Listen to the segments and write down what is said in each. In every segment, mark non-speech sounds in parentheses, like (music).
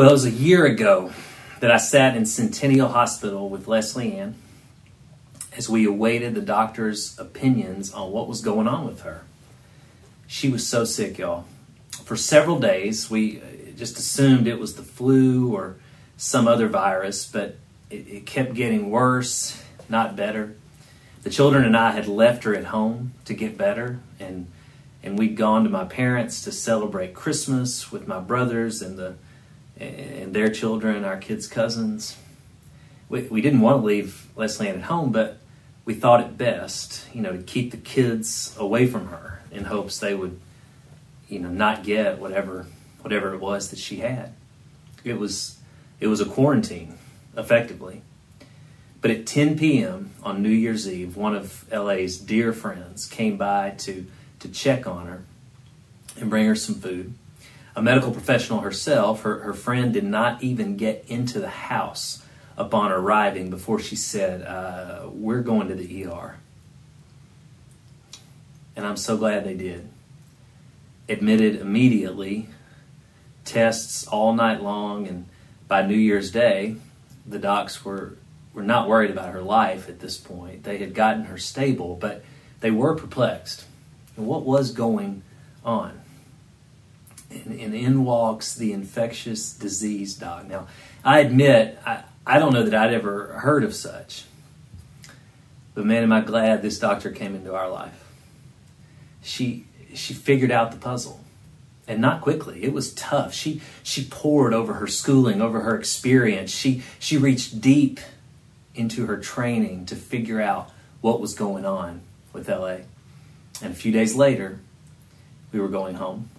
Well, it was a year ago that I sat in Centennial Hospital with Leslie Ann as we awaited the doctor's opinions on what was going on with her. She was so sick, y'all. For several days, we uh, just assumed it was the flu or some other virus, but it, it kept getting worse, not better. The children and I had left her at home to get better, and and we'd gone to my parents to celebrate Christmas with my brothers and the and their children, our kids' cousins. We, we didn't want to leave Leslie Ann at home, but we thought it best, you know, to keep the kids away from her in hopes they would, you know, not get whatever whatever it was that she had. It was it was a quarantine, effectively. But at 10 p.m. on New Year's Eve, one of LA's dear friends came by to to check on her and bring her some food a medical professional herself, her, her friend did not even get into the house upon arriving before she said, uh, We're going to the ER. And I'm so glad they did. Admitted immediately, tests all night long, and by New Year's Day, the docs were, were not worried about her life at this point. They had gotten her stable, but they were perplexed. What was going on? And, and in walks the infectious disease doc. Now, I admit, I, I don't know that I'd ever heard of such. But man, am I glad this doctor came into our life. She she figured out the puzzle. And not quickly. It was tough. She she poured over her schooling, over her experience. She she reached deep into her training to figure out what was going on with LA. And a few days later, we were going home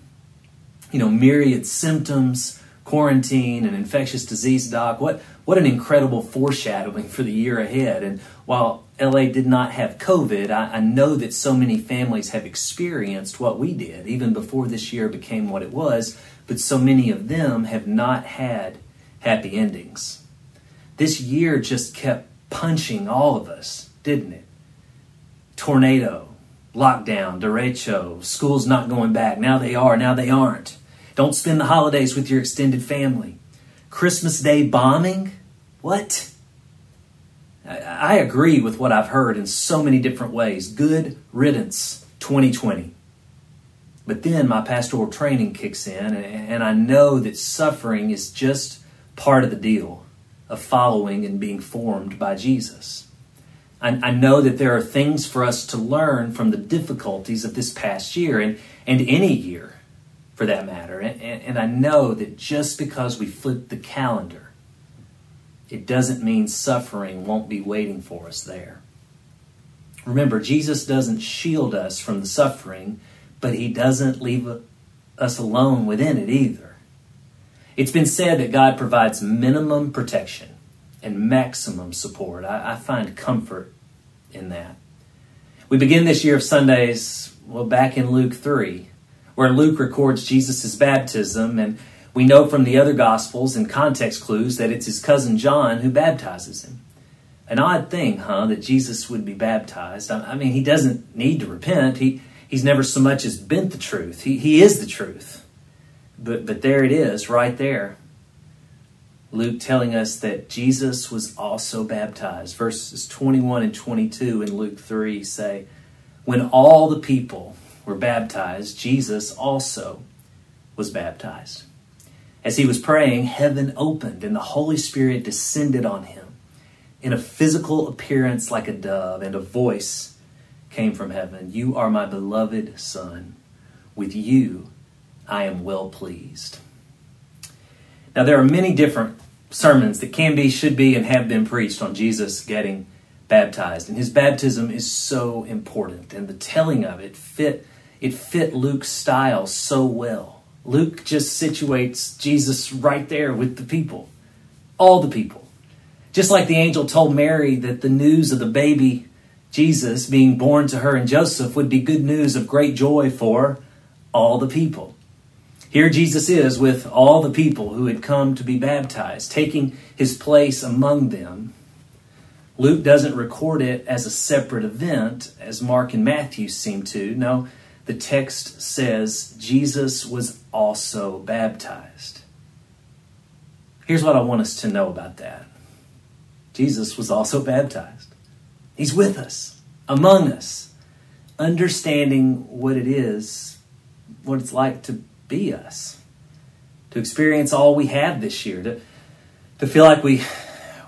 you know, myriad symptoms, quarantine, and infectious disease doc. What what an incredible foreshadowing for the year ahead. And while LA did not have COVID, I, I, know that so many families have experienced what we did, even before this year became what it was, but so many of them have not had happy endings. This year just kept punching all of us, didn't it? Tornado, lockdown, derecho, school's not going back. Now they are, now they aren't. Don't spend the holidays with your extended family. Christmas Day bombing? What? I agree with what I've heard in so many different ways. Good riddance 2020. But then my pastoral training kicks in, and I know that suffering is just part of the deal of following and being formed by Jesus. I, know that there are things for us to learn from the difficulties of this past year and, and any year for that matter. And, and, I know that just because we flip the calendar, it doesn't mean suffering won't be waiting for us there. Remember, Jesus doesn't shield us from the suffering, but he doesn't leave us alone within it either. It's been said that God provides minimum protection and maximum support. I, I find comfort in that. We begin this year of Sundays, well, back in Luke 3 where Luke records Jesus' baptism, and we know from the other Gospels and context clues that it's his cousin John who baptizes him. An odd thing, huh, that Jesus would be baptized. I mean, he doesn't need to repent. He, he's never so much as bent the truth. He, he is the truth. But, but there it is, right there. Luke telling us that Jesus was also baptized. Verses 21 and 22 in Luke 3 say, When all the people were baptized, Jesus also was baptized. As he was praying, heaven opened and the Holy Spirit descended on him in a physical appearance like a dove, and a voice came from heaven You are my beloved Son. With you I am well pleased. Now, there are many different sermons that can be, should be, and have been preached on Jesus getting baptized. And his baptism is so important, and the telling of it fit it fit Luke's style so well. Luke just situates Jesus right there with the people, all the people. Just like the angel told Mary that the news of the baby Jesus being born to her and Joseph would be good news of great joy for all the people. Here Jesus is with all the people who had come to be baptized, taking his place among them. Luke doesn't record it as a separate event, as Mark and Matthew seem to. No, the text says Jesus was also baptized. Here's what I want us to know about that Jesus was also baptized. He's with us, among us, understanding what it is, what it's like to be us, to experience all we have this year, to, to feel like we,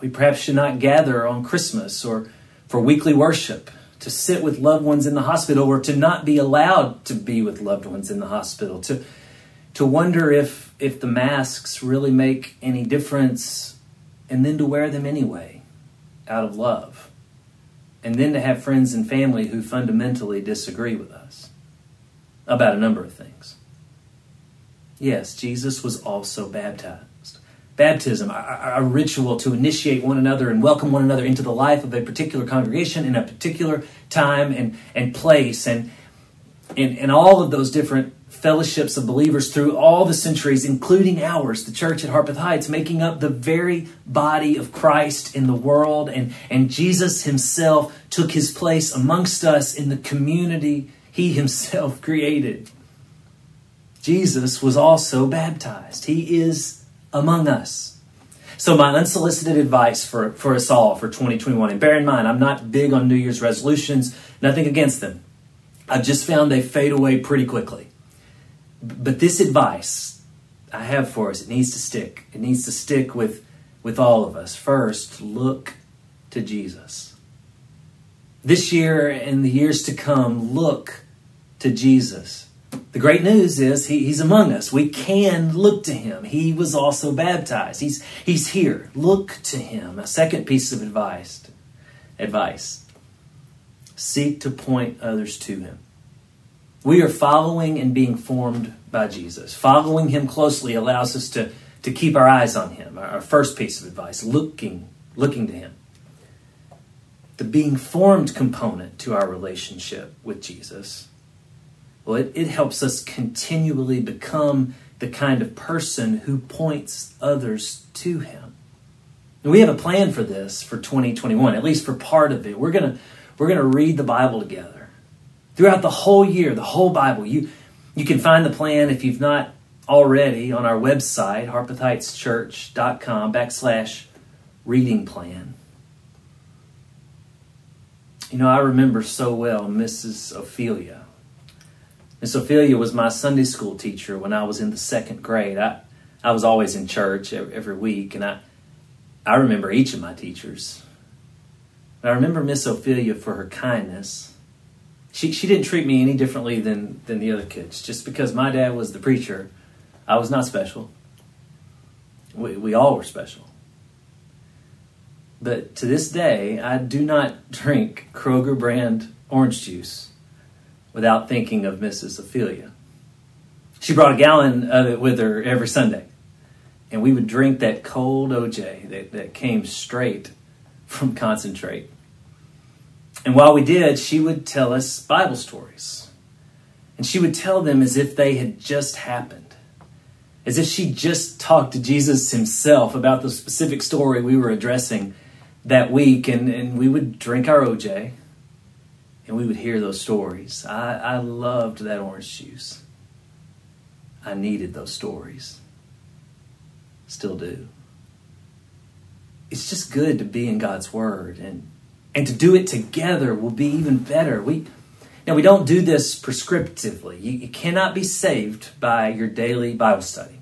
we perhaps should not gather on Christmas or for weekly worship, to sit with loved ones in the hospital or to not be allowed to be with loved ones in the hospital, to, to wonder if, if the masks really make any difference, and then to wear them anyway out of love, and then to have friends and family who fundamentally disagree with us about a number of things. Yes, Jesus was also baptized. Baptism, a, a, ritual to initiate one another and welcome one another into the life of a particular congregation in a particular time and, and place, and, and, and all of those different fellowships of believers through all the centuries, including ours, the church at Harpeth Heights, making up the very body of Christ in the world. And, and Jesus himself took his place amongst us in the community he himself (laughs) created. Jesus was also baptized. He is among us. So, my unsolicited advice for, for us all for 2021, and bear in mind, I'm not big on New Year's resolutions, nothing against them. I've just found they fade away pretty quickly. But this advice I have for us, it needs to stick. It needs to stick with, with all of us. First, look to Jesus. This year and the years to come, look to Jesus. The great news is he, he's among us. We can look to him. He was also baptized. He's, he's here. Look to him. A second piece of advice. Advice. Seek to point others to him. We are following and being formed by Jesus. Following him closely allows us to, to keep our eyes on him. Our first piece of advice, looking, looking to him. The being formed component to our relationship with Jesus, well, it, it helps us continually become the kind of person who points others to him. And we have a plan for this for 2021, at least for part of it. We're gonna we're gonna read the Bible together throughout the whole year, the whole Bible. You, you can find the plan if you've not already on our website, harpetheightschurch.com backslash reading plan. You know, I remember so well Mrs. Ophelia. Miss Ophelia was my Sunday school teacher when I was in the second grade. I, I was always in church every, week, and I, I remember each of my teachers. I remember Miss Ophelia for her kindness she she didn't treat me any differently than than the other kids. Just because my dad was the preacher, I was not special. We we all were special. But to this day, I do not (laughs) drink Kroger brand orange juice without thinking of Mrs. Ophelia. She brought a gallon of it with her every Sunday. And we would drink that cold OJ that, that came straight from concentrate. And while we did, she would tell us Bible stories. And she would tell them as if they had just happened, as if she just talked to Jesus himself about the specific story we were addressing that week. And, and we would drink our OJ and we would hear those stories. I, I loved that orange juice. I needed those stories. Still do. It's just good to be in God's Word and and to do it together will be even better. We now we don't do this prescriptively. You, you cannot be saved by your daily Bible study,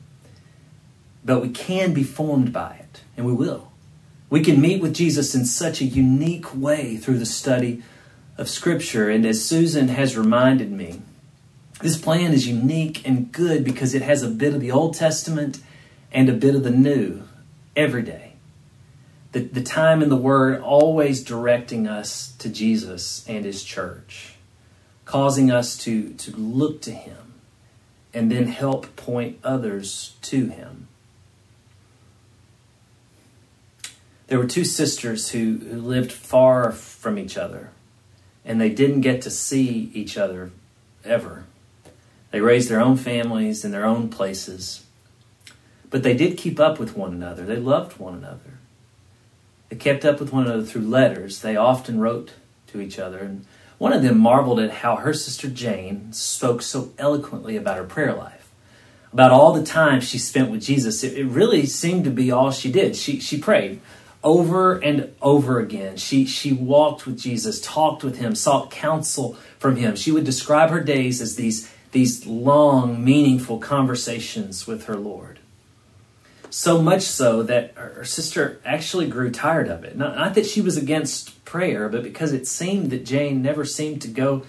but we can be formed by it, and we will. We can meet with Jesus in such a unique way through the study of Scripture. And as Susan has reminded me, this plan is unique and good because it has a bit of the Old Testament and a bit of the New every day the, the time in the Word always directing us to Jesus and His church, causing us to, to look to Him and then help point others to Him. There were two sisters who, who lived far from each other, and they didn't get to see each other ever. They raised their own families in their own places, but they did keep up with one another. They loved one another. They kept up with one another through letters. They often wrote to each other. And one of them marveled at how her sister Jane spoke so eloquently about her prayer life. about all the time she spent with Jesus, it, really seemed to be all she did. She, she prayed over and over again. She, she walked with Jesus, talked with him, sought counsel from him. She would describe her days as these, these long, meaningful conversations with her Lord. So much so that her sister actually grew tired of it. Not, not that she was against prayer, but because it seemed that Jane never seemed to go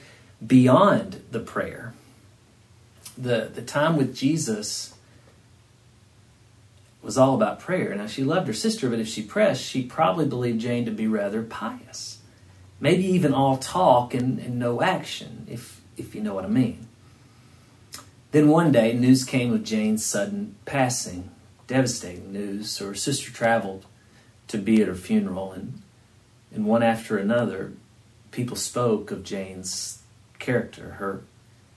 beyond the prayer. The, the time with Jesus was all about prayer. Now, she loved her sister, but if she pressed, she probably believed Jane to be rather pious. Maybe even all talk and, and no action, if, if you know what I mean. Then one day, news came of Jane's sudden passing. Devastating news. So her sister traveled to be at her funeral, and, and one after another, people spoke of Jane's character, her,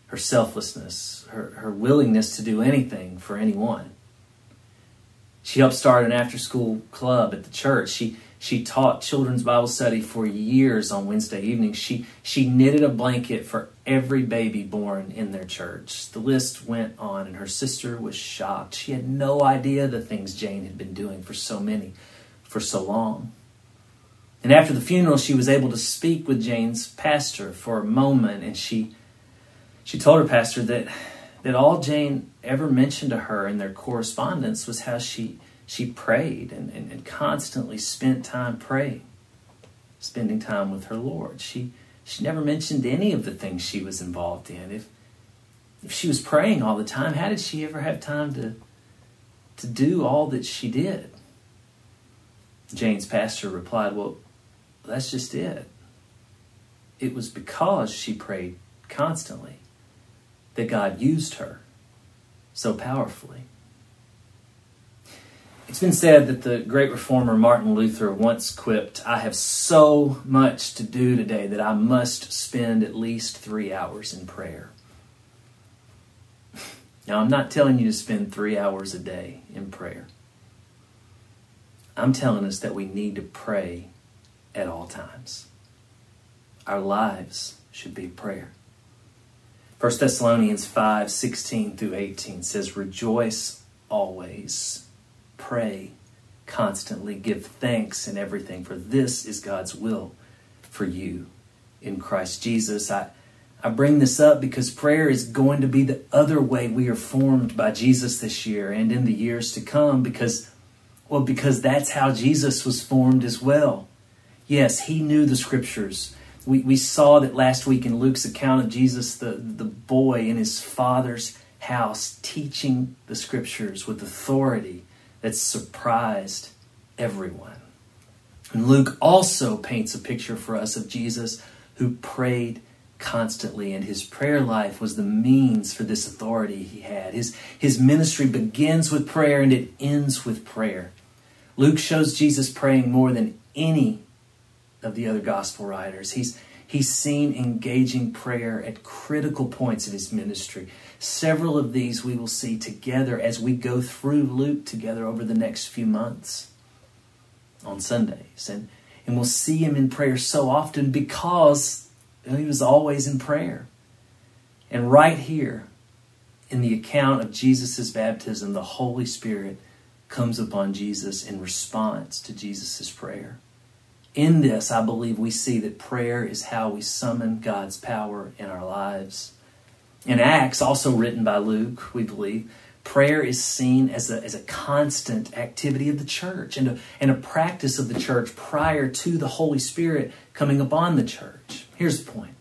her selflessness, her, her willingness to do anything for anyone. She helped start an after school club at the church. She she taught children's Bible study for years on Wednesday evenings. She she knitted a blanket for every baby born in their church. The list went on and her sister was shocked. She had no idea the things Jane had been doing for so many for so long. And after the funeral she was able to speak with Jane's pastor for a moment and she she told her pastor that that all Jane ever mentioned to her in their correspondence was how she she prayed and, and, and constantly spent time praying, spending time with her Lord. She she never mentioned any of the things she was involved in. If if she was praying all the time, how did she ever have time to to do all that she did? Jane's pastor replied, Well, that's just it. It was because she prayed constantly that God used her so powerfully. It's been said that the great reformer Martin Luther once quipped, I have so much to do today that I must spend at least three hours in prayer. (laughs) Now, I'm not telling you to spend three hours a day in prayer. I'm telling us that we need to pray at all times. Our lives should be prayer. 1 Thessalonians 5 16 through 18 says, Rejoice always, pray constantly, give thanks in everything, for this is God's will for you in Christ Jesus. I, I bring this up because prayer is going to be the other way we are formed by Jesus this year and in the years to come because, well, because that's how Jesus was formed as well. Yes, he knew the scriptures we, we saw that last week in Luke's account of Jesus, the, the boy in his father's house teaching the scriptures with authority that surprised everyone. And Luke also paints a picture for us of Jesus who prayed constantly, and his prayer life was the means for this authority he had. His, his ministry begins with prayer and it ends with prayer. Luke shows Jesus praying more than any of the other gospel writers. He's, he's seen engaging prayer at critical points in his ministry. Several of these we will see together as we go through Luke together over the next few months on Sundays. And, and we'll see him in prayer so often because he was always in prayer. And right here in the account of Jesus' baptism, the Holy Spirit comes upon Jesus in response to Jesus' prayer in this, I believe we see that prayer is how we summon God's power in our lives. In Acts, also written by Luke, we believe, prayer is seen as a, as a constant activity of the church and a, and a practice of the church prior to the Holy Spirit coming upon the church. Here's the point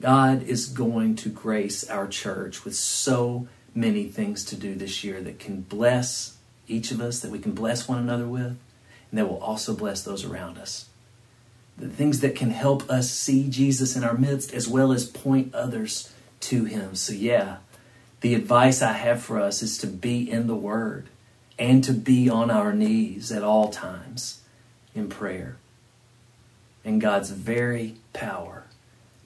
God is going to grace our church with so many things to do this year that can bless each of us, that we can bless one another with and that will also bless those around us. The things that can help us see Jesus in our midst as well as point others to him. So, yeah, the advice I have for us is to be in the Word and to be on our knees at all times in prayer. And God's very power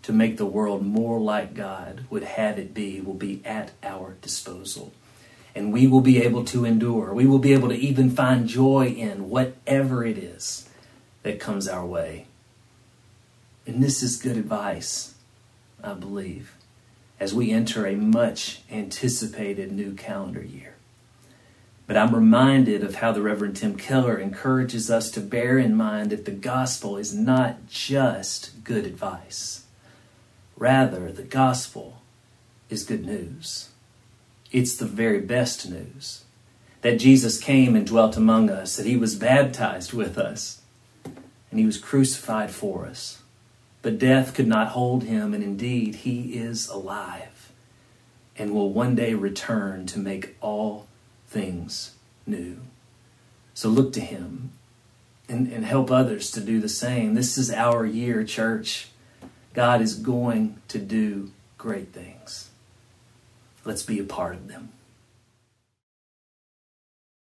to make the world more like God would have it be will be at our disposal and we will be able to endure. We will be able to even find joy in whatever it is that comes our way. And this is good advice, I believe, as we enter a much anticipated new calendar year. But I'm reminded of how the Reverend Tim Keller encourages us to bear in mind that the gospel is not just good advice. Rather, the gospel is good news. It's the very best news that Jesus came and dwelt among us, that he was baptized with us, and he was crucified for us. But death could not hold him, and indeed, he is alive and will one day return to make all things new. So look to him and, and help others to do the same. This is our year, church. God is going to do great things. Let's be a part of them.